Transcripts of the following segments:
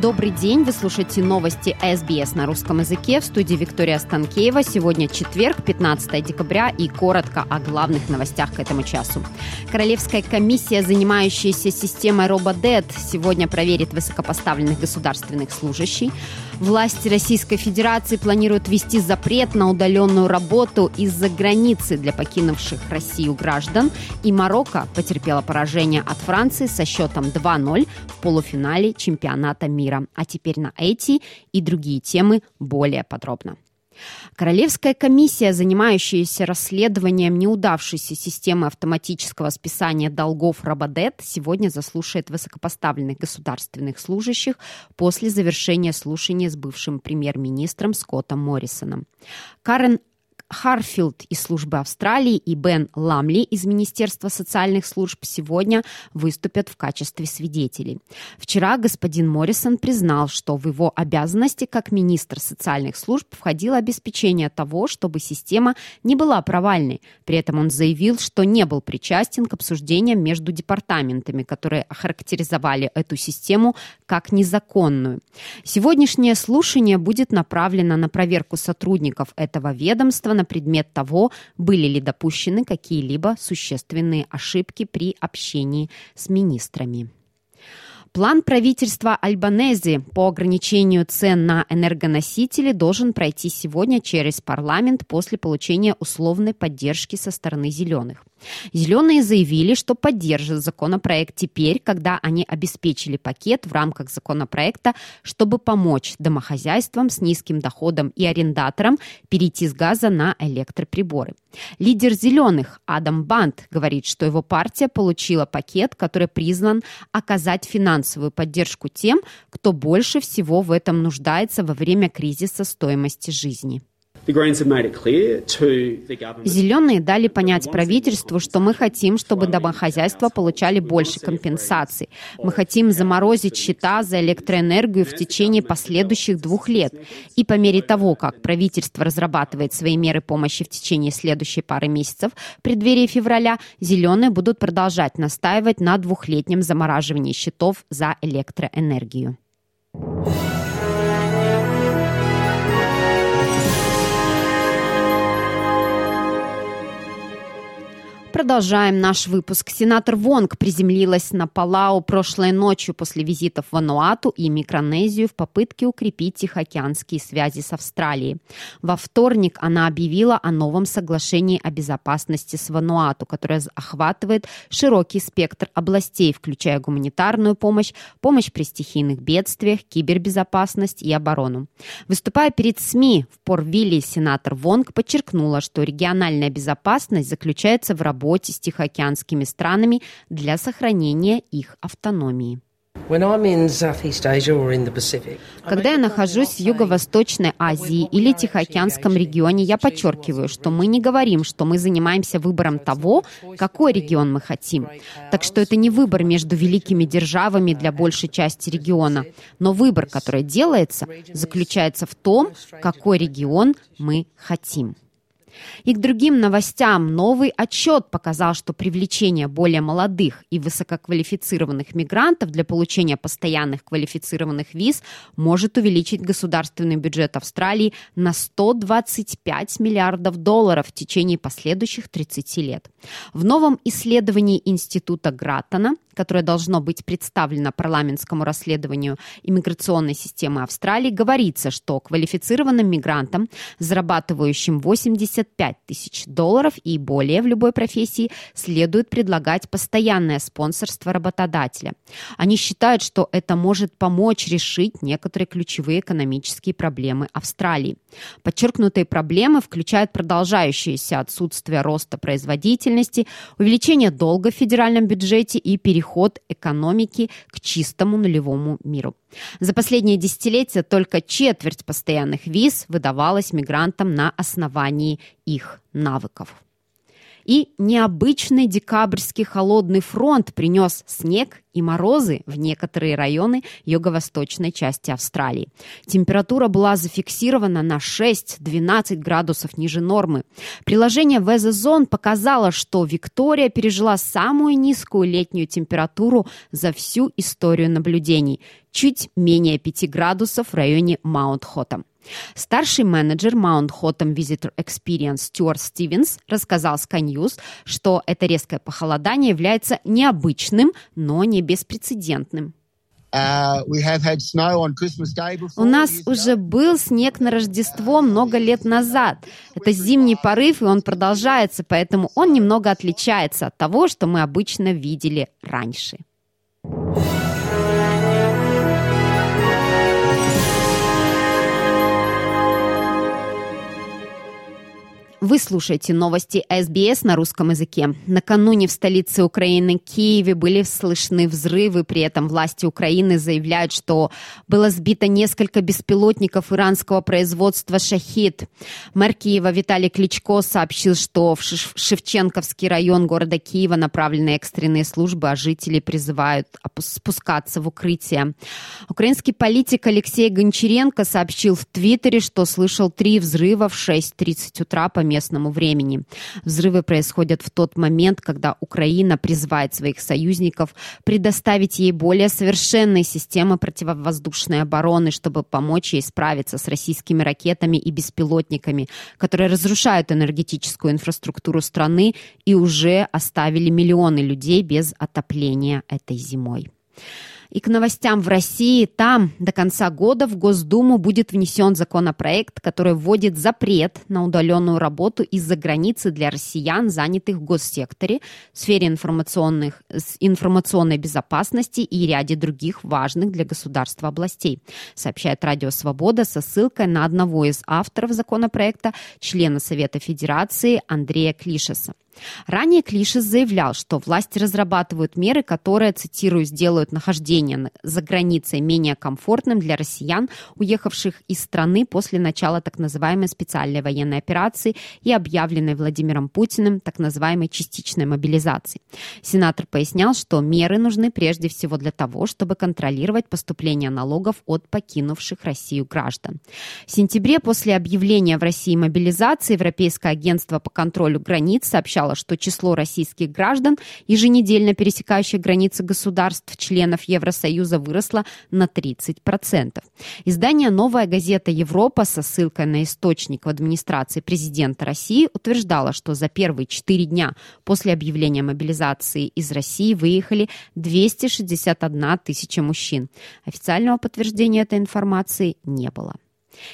Добрый день, вы слушаете новости СБС на русском языке в студии Виктория Станкеева. Сегодня четверг, 15 декабря и коротко о главных новостях к этому часу. Королевская комиссия, занимающаяся системой RoboDead, сегодня проверит высокопоставленных государственных служащих. Власти Российской Федерации планируют ввести запрет на удаленную работу из-за границы для покинувших Россию граждан. И Марокко потерпела поражение от Франции со счетом 2-0 в полуфинале чемпионата мира. А теперь на эти и другие темы более подробно. Королевская комиссия, занимающаяся расследованием неудавшейся системы автоматического списания долгов Рободет, сегодня заслушает высокопоставленных государственных служащих после завершения слушания с бывшим премьер-министром Скоттом Моррисоном. Карен Харфилд из службы Австралии и Бен Ламли из Министерства социальных служб сегодня выступят в качестве свидетелей. Вчера господин Моррисон признал, что в его обязанности как министр социальных служб входило обеспечение того, чтобы система не была провальной. При этом он заявил, что не был причастен к обсуждениям между департаментами, которые охарактеризовали эту систему как незаконную. Сегодняшнее слушание будет направлено на проверку сотрудников этого ведомства на предмет того, были ли допущены какие-либо существенные ошибки при общении с министрами. План правительства Альбанези по ограничению цен на энергоносители должен пройти сегодня через парламент после получения условной поддержки со стороны зеленых. Зеленые заявили, что поддержат законопроект теперь, когда они обеспечили пакет в рамках законопроекта, чтобы помочь домохозяйствам с низким доходом и арендаторам перейти с газа на электроприборы. Лидер «Зеленых» Адам Бант говорит, что его партия получила пакет, который призван оказать финансовую поддержку тем, кто больше всего в этом нуждается во время кризиса стоимости жизни. Зеленые дали понять правительству, что мы хотим, чтобы домохозяйства получали больше компенсаций. Мы хотим заморозить счета за электроэнергию в течение последующих двух лет. И по мере того, как правительство разрабатывает свои меры помощи в течение следующей пары месяцев, в преддверии февраля, зеленые будут продолжать настаивать на двухлетнем замораживании счетов за электроэнергию. Продолжаем наш выпуск. Сенатор Вонг приземлилась на Палау прошлой ночью после визитов в Вануату и Микронезию в попытке укрепить тихоокеанские связи с Австралией. Во вторник она объявила о новом соглашении о безопасности с Вануату, которое охватывает широкий спектр областей, включая гуманитарную помощь, помощь при стихийных бедствиях, кибербезопасность и оборону. Выступая перед СМИ в Порвилле, сенатор Вонг подчеркнула, что региональная безопасность заключается в работе работе с тихоокеанскими странами для сохранения их автономии. Когда я нахожусь в Юго-Восточной Азии или Тихоокеанском регионе, я подчеркиваю, что мы не говорим, что мы занимаемся выбором того, какой регион мы хотим. Так что это не выбор между великими державами для большей части региона, но выбор, который делается, заключается в том, какой регион мы хотим. И к другим новостям новый отчет показал, что привлечение более молодых и высококвалифицированных мигрантов для получения постоянных квалифицированных виз может увеличить государственный бюджет Австралии на 125 миллиардов долларов в течение последующих 30 лет. В новом исследовании Института Граттона которое должно быть представлено парламентскому расследованию иммиграционной системы Австралии, говорится, что квалифицированным мигрантам, зарабатывающим 85 тысяч долларов и более в любой профессии, следует предлагать постоянное спонсорство работодателя. Они считают, что это может помочь решить некоторые ключевые экономические проблемы Австралии. Подчеркнутые проблемы включают продолжающееся отсутствие роста производительности, увеличение долга в федеральном бюджете и переход переход экономики к чистому нулевому миру. За последние десятилетия только четверть постоянных виз выдавалась мигрантам на основании их навыков. И необычный декабрьский холодный фронт принес снег и морозы в некоторые районы юго-восточной части Австралии. Температура была зафиксирована на 6-12 градусов ниже нормы. Приложение Zone показало, что Виктория пережила самую низкую летнюю температуру за всю историю наблюдений – чуть менее 5 градусов в районе Маунт-Хоттам. Старший менеджер Mount Hotham Visitor Experience Стюарт Стивенс рассказал Sky News, что это резкое похолодание является необычным, но не беспрецедентным. Uh, У нас уже был снег на Рождество много лет назад. Это зимний порыв, и он продолжается, поэтому он немного отличается от того, что мы обычно видели раньше. Вы слушаете новости СБС на русском языке. Накануне в столице Украины Киеве были слышны взрывы, при этом власти Украины заявляют, что было сбито несколько беспилотников иранского производства «Шахид». Мэр Киева Виталий Кличко сообщил, что в Шевченковский район города Киева направлены экстренные службы, а жители призывают спускаться в укрытие. Украинский политик Алексей Гончаренко сообщил в Твиттере, что слышал три взрыва в 6.30 утра по местному времени. Взрывы происходят в тот момент, когда Украина призывает своих союзников предоставить ей более совершенные системы противовоздушной обороны, чтобы помочь ей справиться с российскими ракетами и беспилотниками, которые разрушают энергетическую инфраструктуру страны и уже оставили миллионы людей без отопления этой зимой. И к новостям в России. Там до конца года в Госдуму будет внесен законопроект, который вводит запрет на удаленную работу из-за границы для россиян, занятых в госсекторе, в сфере информационных, информационной безопасности и ряде других важных для государства областей, сообщает Радио Свобода со ссылкой на одного из авторов законопроекта, члена Совета Федерации Андрея Клишеса. Ранее Клишес заявлял, что власти разрабатывают меры, которые, цитирую, сделают нахождение за границей менее комфортным для россиян, уехавших из страны после начала так называемой специальной военной операции и объявленной Владимиром Путиным так называемой частичной мобилизации. Сенатор пояснял, что меры нужны прежде всего для того, чтобы контролировать поступление налогов от покинувших Россию граждан. В сентябре после объявления в России мобилизации Европейское агентство по контролю границ сообщало, сообщала, что число российских граждан, еженедельно пересекающих границы государств, членов Евросоюза, выросло на 30%. Издание «Новая газета Европа» со ссылкой на источник в администрации президента России утверждало, что за первые четыре дня после объявления мобилизации из России выехали 261 тысяча мужчин. Официального подтверждения этой информации не было.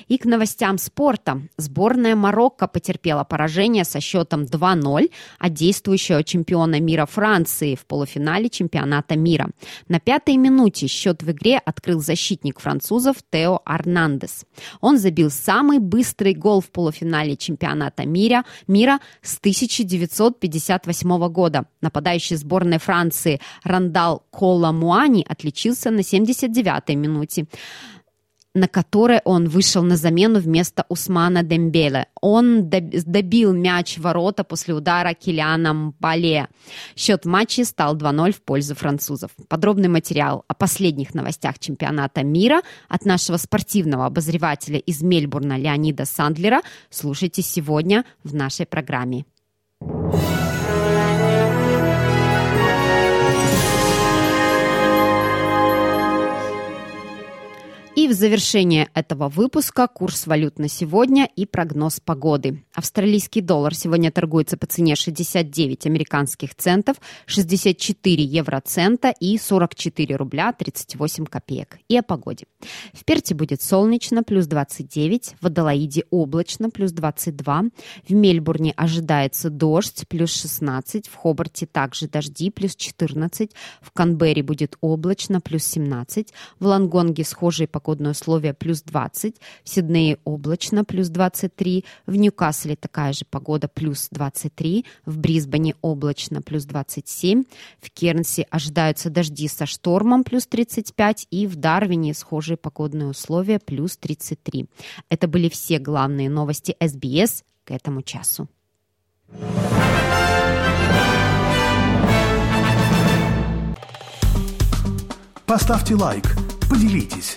И к новостям спорта. Сборная Марокко потерпела поражение со счетом 2-0 от действующего чемпиона мира Франции в полуфинале чемпионата мира. На пятой минуте счет в игре открыл защитник французов Тео Арнандес. Он забил самый быстрый гол в полуфинале чемпионата мира, мира с 1958 года. Нападающий сборной Франции Рандал Кола Муани отличился на 79-й минуте на которой он вышел на замену вместо Усмана Дембеле. Он добил мяч в ворота после удара Килианом Бале. Счет матча стал 2-0 в пользу французов. Подробный материал о последних новостях чемпионата мира от нашего спортивного обозревателя из Мельбурна Леонида Сандлера слушайте сегодня в нашей программе. В завершение этого выпуска курс валют на сегодня и прогноз погоды. Австралийский доллар сегодня торгуется по цене 69 американских центов, 64 евроцента и 44 рубля 38 копеек. И о погоде. В Перте будет солнечно, плюс 29, в Адалаиде облачно, плюс 22, в Мельбурне ожидается дождь, плюс 16, в Хобарте также дожди, плюс 14, в Канберре будет облачно, плюс 17, в Лангонге схожие погоды погодные условия плюс 20, в Сиднее облачно плюс 23, в Ньюкасле такая же погода плюс 23, в Брисбене облачно плюс 27, в Кернсе ожидаются дожди со штормом плюс 35 и в Дарвине схожие погодные условия плюс 33. Это были все главные новости СБС к этому часу. Поставьте лайк, поделитесь